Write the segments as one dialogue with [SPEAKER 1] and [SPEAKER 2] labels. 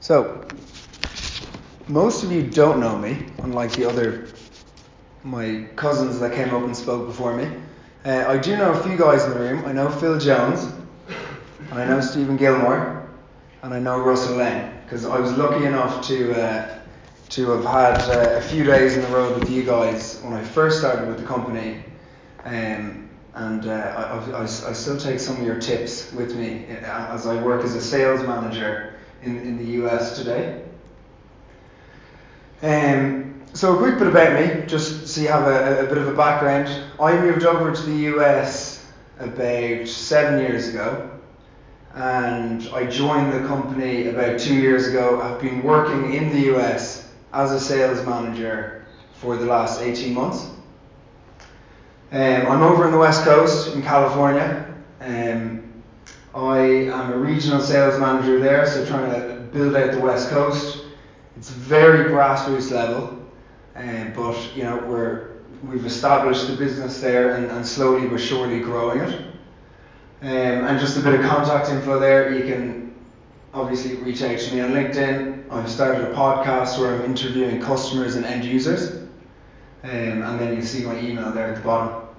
[SPEAKER 1] So, most of you don't know me, unlike the other my cousins that came up and spoke before me. Uh, I do know a few guys in the room. I know Phil Jones, and I know Stephen Gilmore, and I know Russell Lane because I was lucky enough to uh, to have had uh, a few days in the road with you guys when I first started with the company. Um, and uh, I, I, I, still take some of your tips with me uh, as I work as a sales manager in, in the US today. Um, so a quick bit about me, just so you have a, a bit of a background. I moved over to the US about seven years ago, and I joined the company about two years ago. I've been working in the US as a sales manager for the last 18 months. Um, I'm over in the West Coast in California. Um, I am a regional sales manager there, so trying to build out the West Coast. It's very grassroots level, um, but you know we're we've established the business there and, and slowly but surely growing it. Um, and just a bit of contact info there. You can obviously reach out to me on LinkedIn. I've started a podcast where I'm interviewing customers and end users. Um, and then you see my email there at the bottom.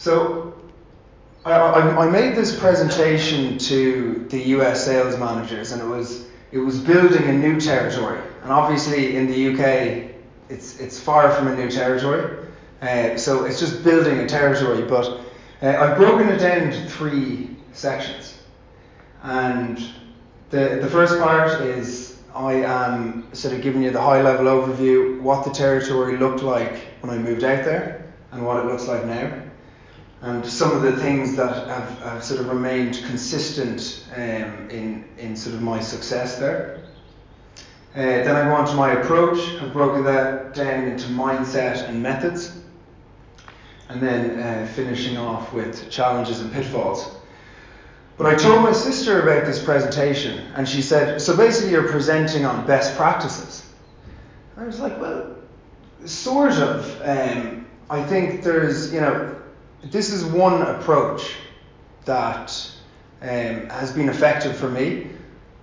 [SPEAKER 1] So I, I, I made this presentation to the US sales managers, and it was it was building a new territory. And obviously, in the UK, it's it's far from a new territory. Uh, so it's just building a territory. But uh, I've broken it down into three sections. And the the first part is I am sort of giving you the high level overview, what the territory looked like when I moved out there, and what it looks like now and some of the things that have, have sort of remained consistent um, in, in sort of my success there. Uh, then I go on to my approach. I've broken that down into mindset and methods. And then uh, finishing off with challenges and pitfalls. But I told my sister about this presentation, and she said, So basically, you're presenting on best practices. I was like, Well, sort of. Um, I think there's, you know, this is one approach that um, has been effective for me.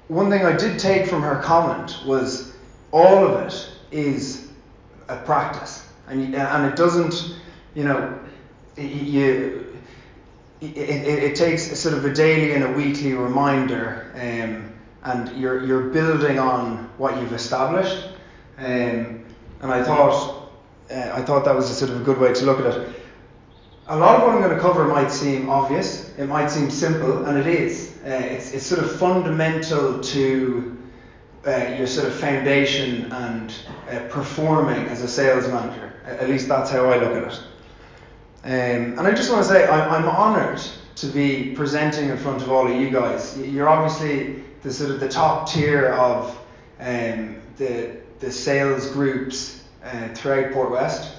[SPEAKER 1] One thing I did take from her comment was all of it is a practice, and and it doesn't, you know, you. It, it, it takes sort of a daily and a weekly reminder, um, and you're you're building on what you've established. Um, and I thought uh, I thought that was a sort of a good way to look at it a lot of what I'm going to cover might seem obvious, it might seem simple, and it is. Uh, it's, it's sort of fundamental to uh, your sort of foundation and uh, performing as a sales manager. At least that's how I look at it. Um, and I just want to say I'm, I'm honoured to be presenting in front of all of you guys. You're obviously the sort of the top tier of um, the the sales groups uh, throughout Portwest.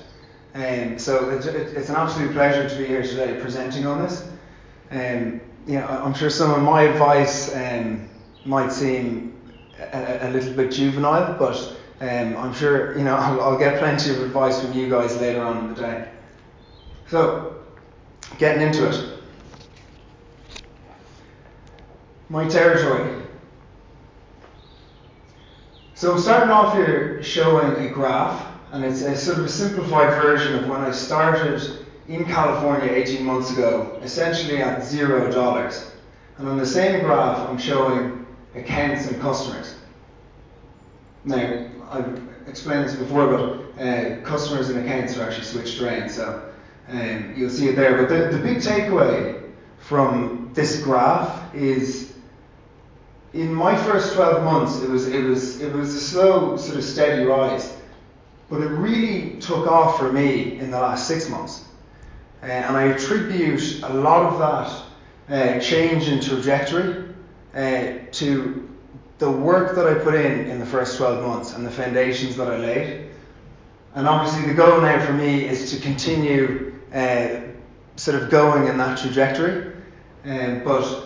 [SPEAKER 1] Um, so it's, it's an absolute pleasure to be here today presenting on this. Um, know, I'm sure some of my advice um, might seem a, a, little bit juvenile, but um, I'm sure you know I'll, I'll, get plenty of advice from you guys later on in the day. So, getting into it. My territory. So I'm starting off here showing a graph and it's a sort of a simplified version of when I started in California 18 months ago, essentially at zero dollars. And on the same graph, I'm showing accounts and customers. Now, I've explained this before, but uh, customers and accounts are actually switched around, so um, you'll see it there. But the, the big takeaway from this graph is in my first 12 months, it was, it was, it was a slow, sort of steady rise. But it really took off for me in the last six months. Uh, and I attribute a lot of that uh, change in trajectory uh, to the work that I put in in the first 12 months and the foundations that I laid. And obviously, the goal now for me is to continue uh, sort of going in that trajectory. Um, but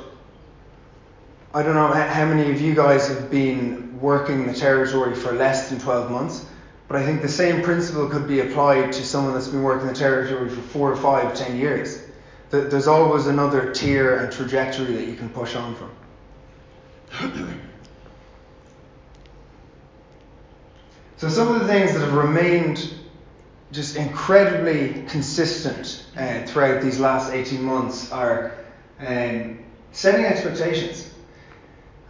[SPEAKER 1] I don't know how many of you guys have been working the territory for less than 12 months. But I think the same principle could be applied to someone that's been working in the territory for four or five, ten years. th- there's always another tier and trajectory that you can push on from. so some of the things that have remained just incredibly consistent uh, throughout these last 18 months are um, setting expectations.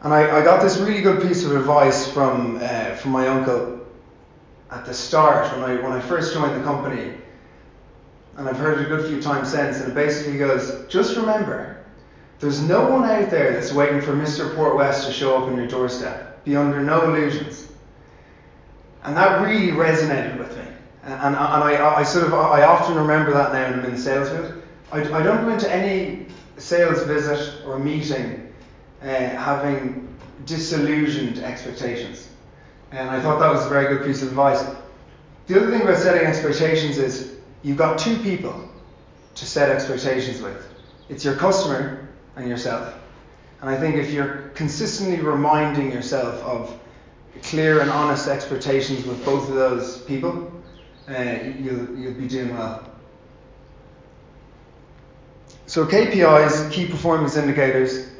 [SPEAKER 1] And I, I, got this really good piece of advice from uh, from my uncle at the start when I when I first joined the company, and I've heard it a good few times since. And it basically goes, just remember, there's no one out there that's waiting for Mr. Portwest to show up on your doorstep. Be under no illusions. And that really resonated with me. And, and, I, I sort of I often remember that now when I'm in the sales field. I, I don't go into any sales visit or meeting uh, having disillusioned expectations. And I thought that was a very good piece of advice. The other thing about setting expectations is you've got two people to set expectations with it's your customer and yourself. And I think if you're consistently reminding yourself of clear and honest expectations with both of those people, uh, you'll, you'll be doing well. So, KPIs, key performance indicators,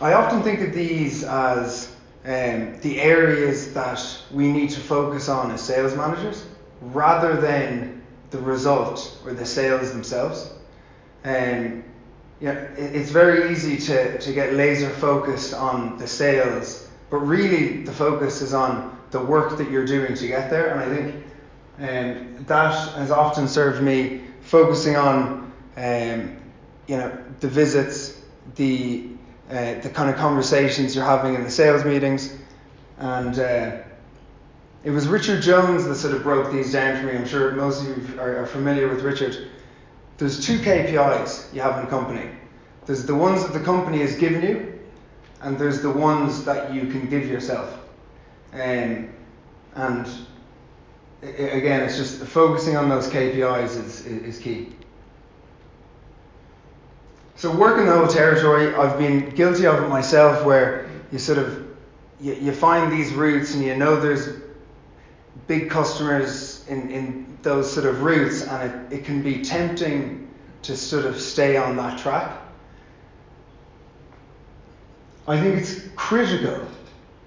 [SPEAKER 1] I often think of these as um, the areas that we need to focus on as sales managers rather than the result or the sales themselves. Um, yeah, it, it's very easy to, to get laser focused on the sales, but really the focus is on the work that you're doing to get there. And I think um, that has often served me focusing on um, you know the visits, the uh, the kind of conversations you're having in the sales meetings. And uh, it was Richard Jones that sort of broke these down for me. I'm sure most of you are, are familiar with Richard. There's two KPIs you have in a company. There's the ones that the company has given you, and there's the ones that you can give yourself. Um, and again, it's just focusing on those KPIs is, is, is key. So working the whole territory, I've been guilty of it myself, where you sort of you, you find these routes and you know there's big customers in, in those sort of routes, and it, it can be tempting to sort of stay on that track. I think it's critical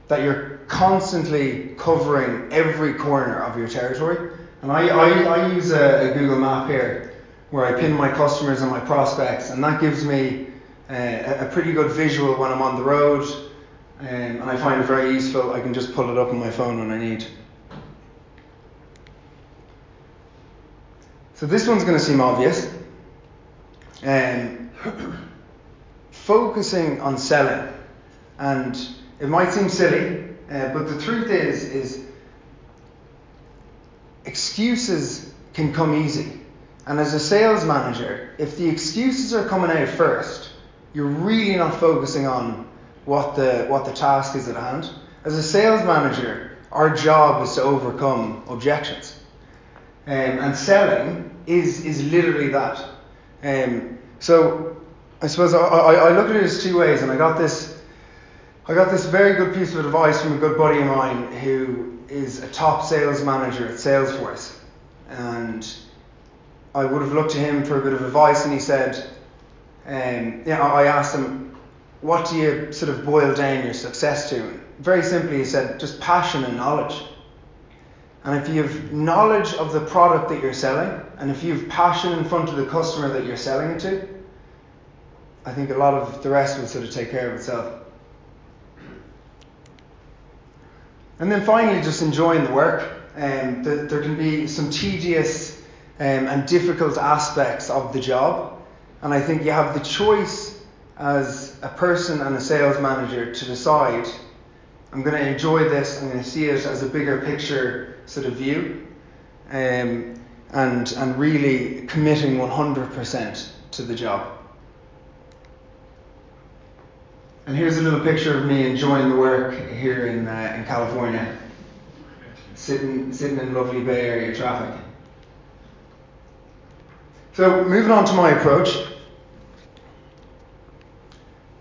[SPEAKER 1] that you're constantly covering every corner of your territory. And I, I, I use a, a Google map here where I pin my customers and my prospects, and that gives me uh, a pretty good visual when I'm on the road, um, and I find it very useful. I can just pull it up on my phone when I need. So this one's going to seem obvious. Um, focusing on selling, and it might seem silly, uh, but the truth is, is excuses can come easy. And as a sales manager, if the excuses are coming out first, you're really not focusing on what the what the task is at hand. As a sales manager, our job is to overcome objections. Um, and selling is is literally that. Um, so I suppose I, I, I look at it as two ways, and I got this I got this very good piece of advice from a good buddy of mine who is a top sales manager at Salesforce, and I would have looked to him for a bit of advice, and he said, um, yeah, I asked him, what do you sort of boil down your success to? Very simply, he said, just passion and knowledge. And if you have knowledge of the product that you're selling, and if you have passion in front of the customer that you're selling it to, I think a lot of the rest will sort of take care of itself. And then finally, just enjoying the work. Um, the, there can be some tedious um, and difficult aspects of the job. And I think you have the choice as a person and a sales manager to decide I'm going to enjoy this, I'm going to see it as a bigger picture sort of view, um, and, and really committing 100% to the job. And here's a little picture of me enjoying the work here in, uh, in California, sitting, sitting in lovely Bay Area traffic. So, moving on to my approach.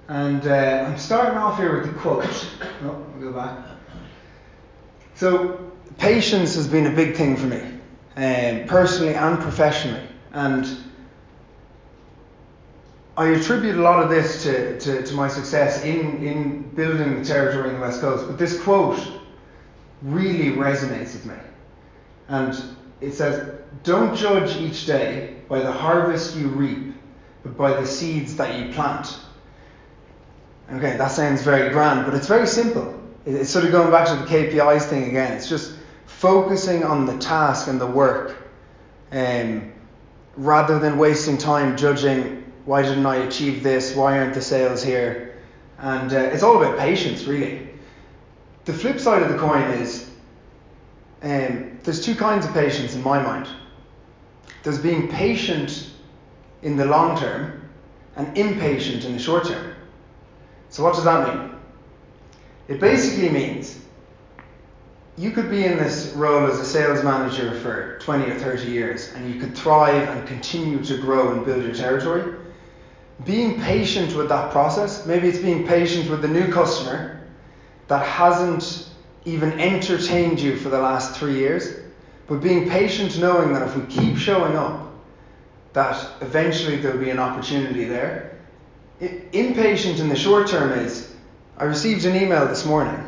[SPEAKER 1] And uh, I'm starting off here with the quote. Oh, go back. So, patience has been a big thing for me, um, personally and professionally. And I attribute a lot of this to, to, to my success in, in building the territory in the West Coast, but this quote really resonates with me. And it says, Don't judge each day by the harvest you reap, but by the seeds that you plant. Okay, that sounds very grand, but it's very simple. It's sort of going back to the KPIs thing again. It's just focusing on the task and the work um, rather than wasting time judging why didn't I achieve this? Why aren't the sales here? And uh, it's all about patience, really. The flip side of the coin is um, there's two kinds of patience in my mind. There's being patient in the long term and impatient in the short term. So, what does that mean? It basically means you could be in this role as a sales manager for 20 or 30 years and you could thrive and continue to grow and build your territory being patient with that process, maybe it's being patient with the new customer that hasn't even entertained you for the last three years, but being patient knowing that if we keep showing up, that eventually there'll be an opportunity there. Impatient in the short term is I received an email this morning,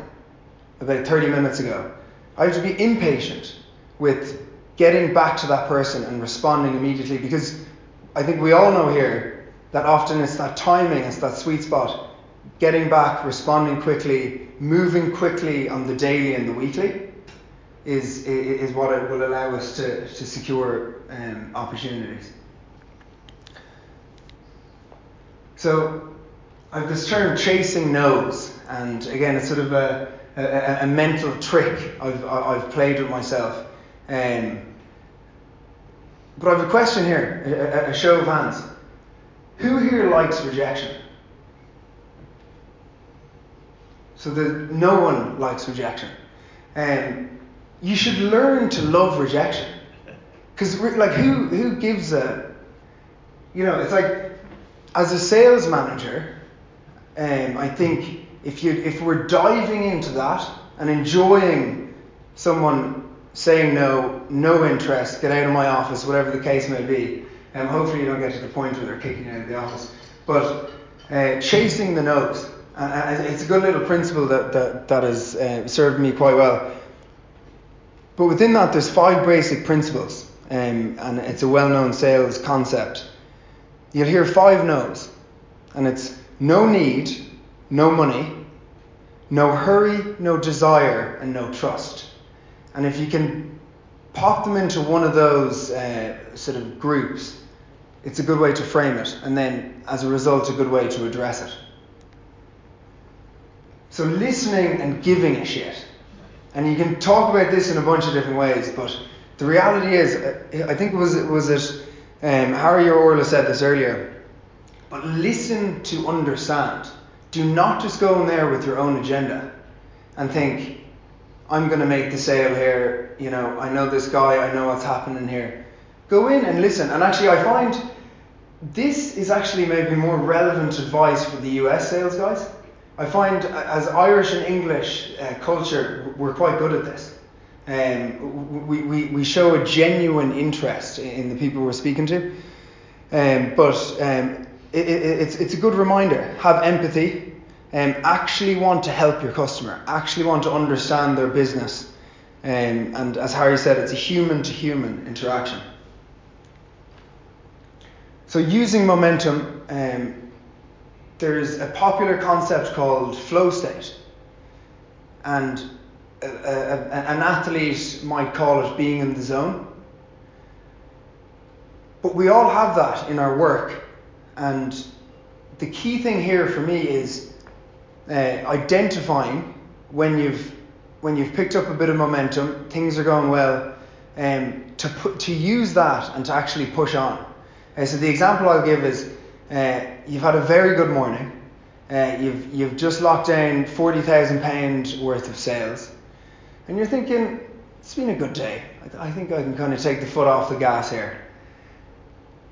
[SPEAKER 1] about 30 minutes ago. I have to be impatient with getting back to that person and responding immediately because I think we all know here that often it's that timing, it's that sweet spot, getting back, responding quickly, moving quickly on the daily and the weekly is, is what it will allow us to, to secure um, opportunities. So I have this term chasing no's, and again, it's sort of a, a, a mental trick I've, I've played with myself. Um, but I have a question here, a, a show of hands. Who here likes rejection? So that no one likes rejection. Um, you should learn to love rejection. Because like who who gives a you know, it's like as a sales manager, um, I think if you if we're diving into that and enjoying someone saying no, no interest, get out of my office, whatever the case may be, um, hopefully, you don't get to the point where they're kicking you out of the office. But uh, chasing the no's, and, it's a good little principle that, that, that has uh, served me quite well. But within that, there's five basic principles, um, and it's a well known sales concept. You'll hear five no's, and it's no need, no money, no hurry, no desire, and no trust. And if you can pop them into one of those uh, sort of groups, it's a good way to frame it, and then as a result, a good way to address it. So, listening and giving a shit. And you can talk about this in a bunch of different ways, but the reality is, I think it was, was it um, Harry or Orla said this earlier, but listen to understand. Do not just go in there with your own agenda and think, I'm going to make the sale here, you know, I know this guy, I know what's happening here. Go in and listen. And actually, I find this is actually maybe more relevant advice for the US sales guys. I find as Irish and English uh, culture, we're quite good at this. Um, we, we, we show a genuine interest in the people we're speaking to. Um, but um, it, it, it's, it's a good reminder have empathy, um, actually want to help your customer, actually want to understand their business. Um, and as Harry said, it's a human to human interaction. So, using momentum, um, there's a popular concept called flow state. And a, a, an athlete might call it being in the zone. But we all have that in our work. And the key thing here for me is uh, identifying when you've when you've picked up a bit of momentum, things are going well, um, to put, to use that and to actually push on. Uh, so the example I'll give is uh, you've had a very good morning. Uh, you've, you've just locked down £40,000 worth of sales. And you're thinking, it's been a good day. I, I think I can kind of take the foot off the gas here.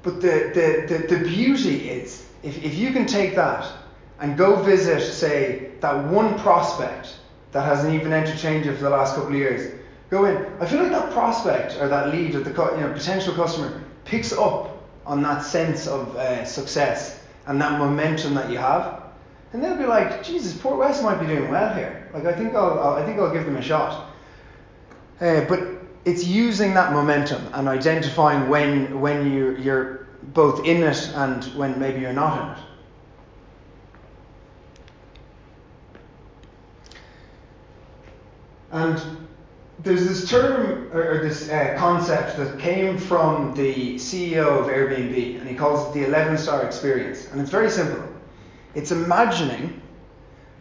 [SPEAKER 1] But the, the, the, the beauty is, if, if you can take that and go visit, say, that one prospect that hasn't even entertained you for the last couple of years, go in. I feel like that prospect or that lead or the you know, potential customer picks up on that sense of uh, success and that momentum that you have, and they'll be like, Jesus, Portwest might be doing well here. Like I think I'll, I'll I think I'll give them a shot. Uh, but it's using that momentum and identifying when when you're, you're both in it and when maybe you're not in it. And there's this term or, this uh, concept that came from the CEO of Airbnb, and he calls it the 11 star experience. And it's very simple it's imagining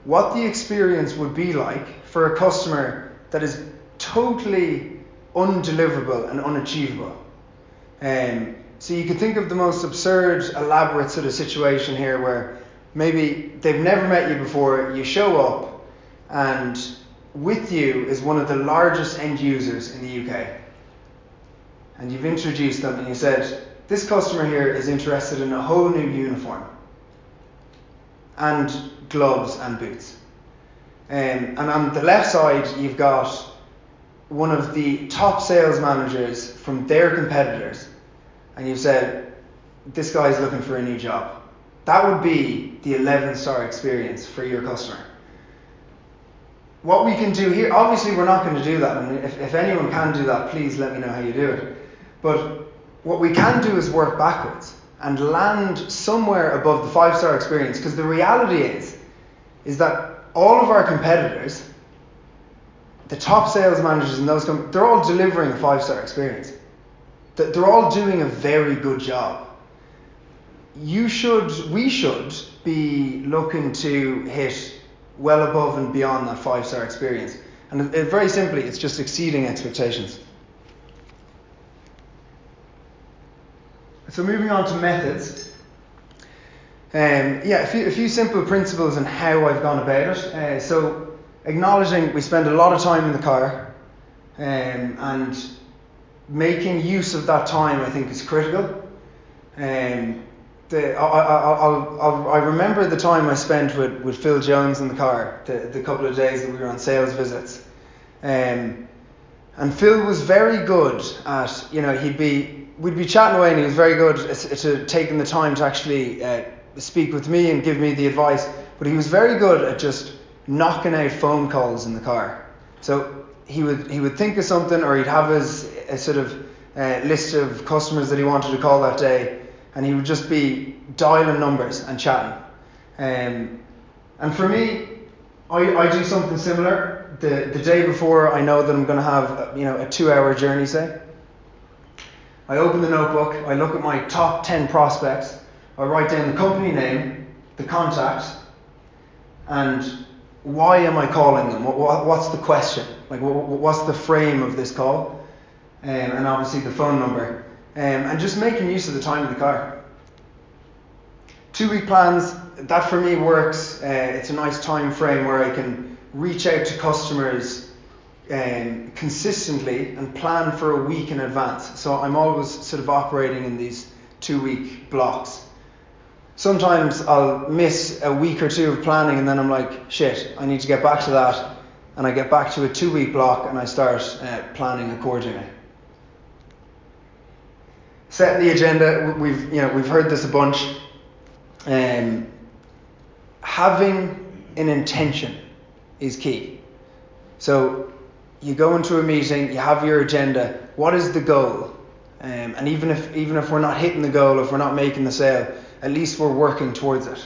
[SPEAKER 1] what the experience would be like for a customer that is totally undeliverable and unachievable. Um, so you could think of the most absurd, elaborate sort of situation here where maybe they've never met you before, you show up, and with you is one of the largest end users in the UK. And you've introduced them and you said, This customer here is interested in a whole new uniform, and gloves and boots. Um, and on the left side, you've got one of the top sales managers from their competitors, and you've said, This guy's looking for a new job. That would be the 11 star experience for your customer what we can do here, obviously, we're not going to do that. And if, if anyone can do that, please let me know how you do it. But what we can do is work backwards and land somewhere above the five star experience. Because the reality is, is that all of our competitors, the top sales managers in those companies, they're all delivering a five star experience. They're all doing a very good job. You should, we should be looking to hit well above and beyond that five star experience. And it, very simply, it's just exceeding expectations. So, moving on to methods. Um, yeah, a few, a few simple principles and how I've gone about it. Uh, so, acknowledging we spend a lot of time in the car, um, and making use of that time, I think, is critical. Um, the, I, I, I, I remember the time I spent with, with Phil Jones in the car, the, the couple of days that we were on sales visits. Um, and Phil was very good at, you know, he'd be, we'd be chatting away and he was very good at, at taking the time to actually uh, speak with me and give me the advice. But he was very good at just knocking out phone calls in the car. So he would, he would think of something or he'd have his a sort of uh, list of customers that he wanted to call that day and he would just be dialing numbers and chatting. Um, and for me, I, I do something similar. The, the day before I know that I'm going to have you know a two hour journey, say. I open the notebook, I look at my top 10 prospects, I write down the company name, the contact, and why am I calling them? What, what, what's the question? Like, what, what's the frame of this call? Um, and obviously the phone number um, and just making use of the time in the car. Two week plans, that for me works. Uh, it's a nice time frame where I can reach out to customers um, consistently and plan for a week in advance. So I'm always sort of operating in these two week blocks. Sometimes I'll miss a week or two of planning and then I'm like, shit, I need to get back to that. And I get back to a two week block and I start uh, planning accordingly setting the agenda. We've you know we've heard this a bunch. Um, having an intention is key. So you go into a meeting, you have your agenda. What is the goal? Um, and even if even if we're not hitting the goal, if we're not making the sale, at least we're working towards it.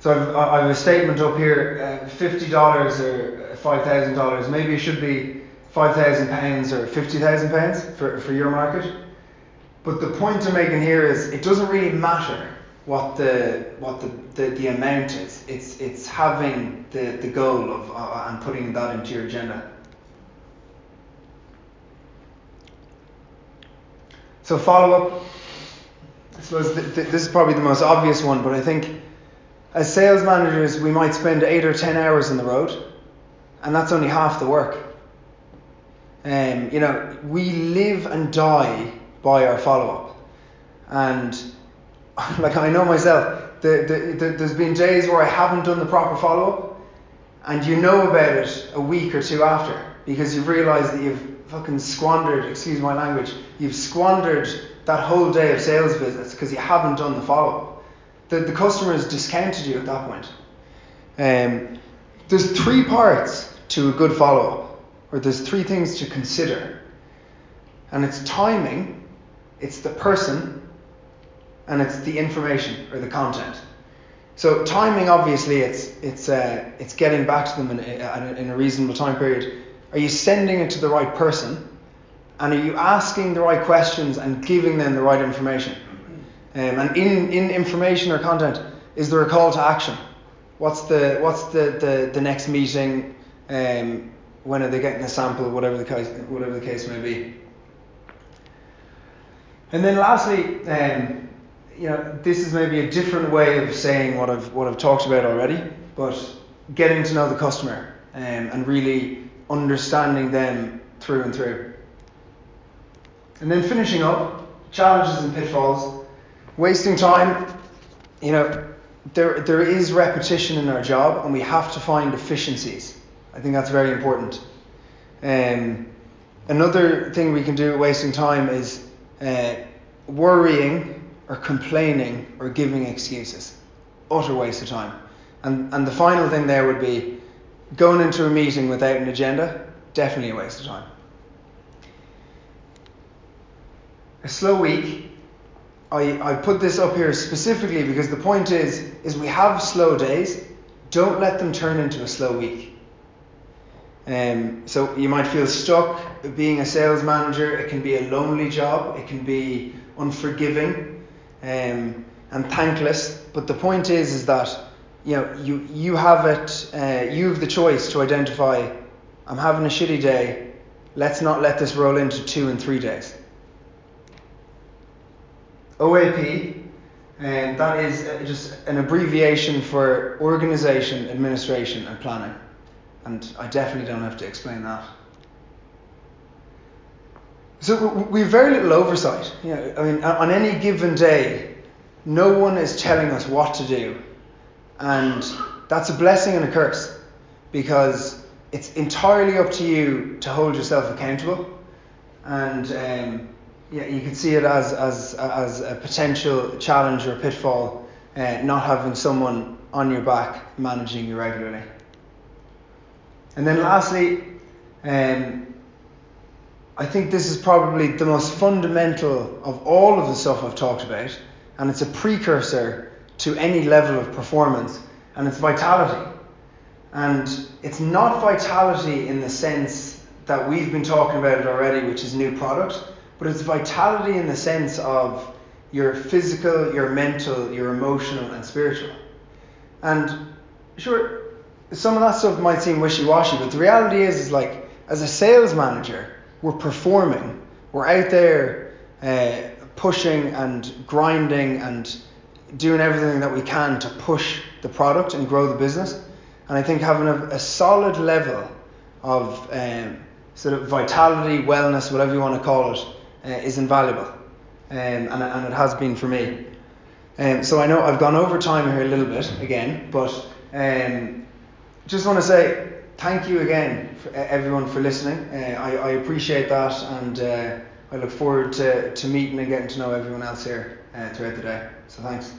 [SPEAKER 1] So I've, I have a statement up here: uh, fifty dollars or five thousand dollars. Maybe it should be five thousand pounds or fifty thousand pounds for for your market. But the point I'm making here is it doesn't really matter what the what the, the, the amount is. It's it's having the, the goal of uh, and putting that into your agenda. So follow up. I suppose th- th- this is probably the most obvious one, but I think as sales managers we might spend eight or ten hours on the road, and that's only half the work. Um, you know, we live and die by our follow up. And like I know myself, the, the, the, there's been days where I haven't done the proper follow up, and you know about it a week or two after because you've realised that you've fucking squandered, excuse my language, you've squandered that whole day of sales visits because you haven't done the follow up. the, the customer has discounted you at that point. Um, there's three parts to a good follow up, or there's three things to consider. And it's timing, it's the person, and it's the information or the content. So timing, obviously, it's it's uh, it's getting back to them in, in a reasonable time period. Are you sending it to the right person? And are you asking the right questions and giving them the right information? Um, and in, in information or content, is there a call to action? What's the what's the, the, the next meeting? Um, when are they getting a sample? Whatever the case whatever the case may be. And then lastly, um, you know, this is maybe a different way of saying what I've what I've talked about already, but getting to know the customer um, and really understanding them through and through. And then finishing up, challenges and pitfalls. Wasting time, you know, there, there is repetition in our job and we have to find efficiencies. I think that's very important. Um, another thing we can do wasting time is uh, worrying or complaining or giving excuses. Utter waste of time. And, and the final thing there would be going into a meeting without an agenda, definitely a waste of time. A slow week. I, I put this up here specifically because the point is is we have slow days. Don't let them turn into a slow week. Um, so you might feel stuck being a sales manager. It can be a lonely job. It can be unforgiving um, and thankless. But the point is, is that you know you you have it. Uh, you have the choice to identify. I'm having a shitty day. Let's not let this roll into two and three days. OAP, and that is uh, just an abbreviation for Organization, Administration, and Planning. And I definitely don't have to explain that. So we have very little oversight. You know, I mean, on any given day, no one is telling us what to do, and that's a blessing and a curse because it's entirely up to you to hold yourself accountable. And um, yeah, you can see it as, as, as a potential challenge or pitfall, uh, not having someone on your back managing you regularly. And then lastly, um, I think this is probably the most fundamental of all of the stuff I've talked about, and it's a precursor to any level of performance, and it's vitality. And it's not vitality in the sense that we've been talking about it already, which is new product but it's vitality in the sense of your physical, your mental, your emotional, and spiritual. And sure, some of that stuff might seem wishy-washy, but the reality is, is like as a sales manager, we're performing, we're out there uh, pushing and grinding and doing everything that we can to push the product and grow the business. And I think having a, a solid level of um, sort of vitality, wellness, whatever you want to call it, uh, is invaluable, um, and, and it has been for me. Um, so I know I've gone over time here a little bit again, but um, just want to say thank you again, for everyone, for listening. Uh, I, I, appreciate that, and uh, I look forward to, to meeting and getting to know everyone else here uh, throughout the day. So thanks.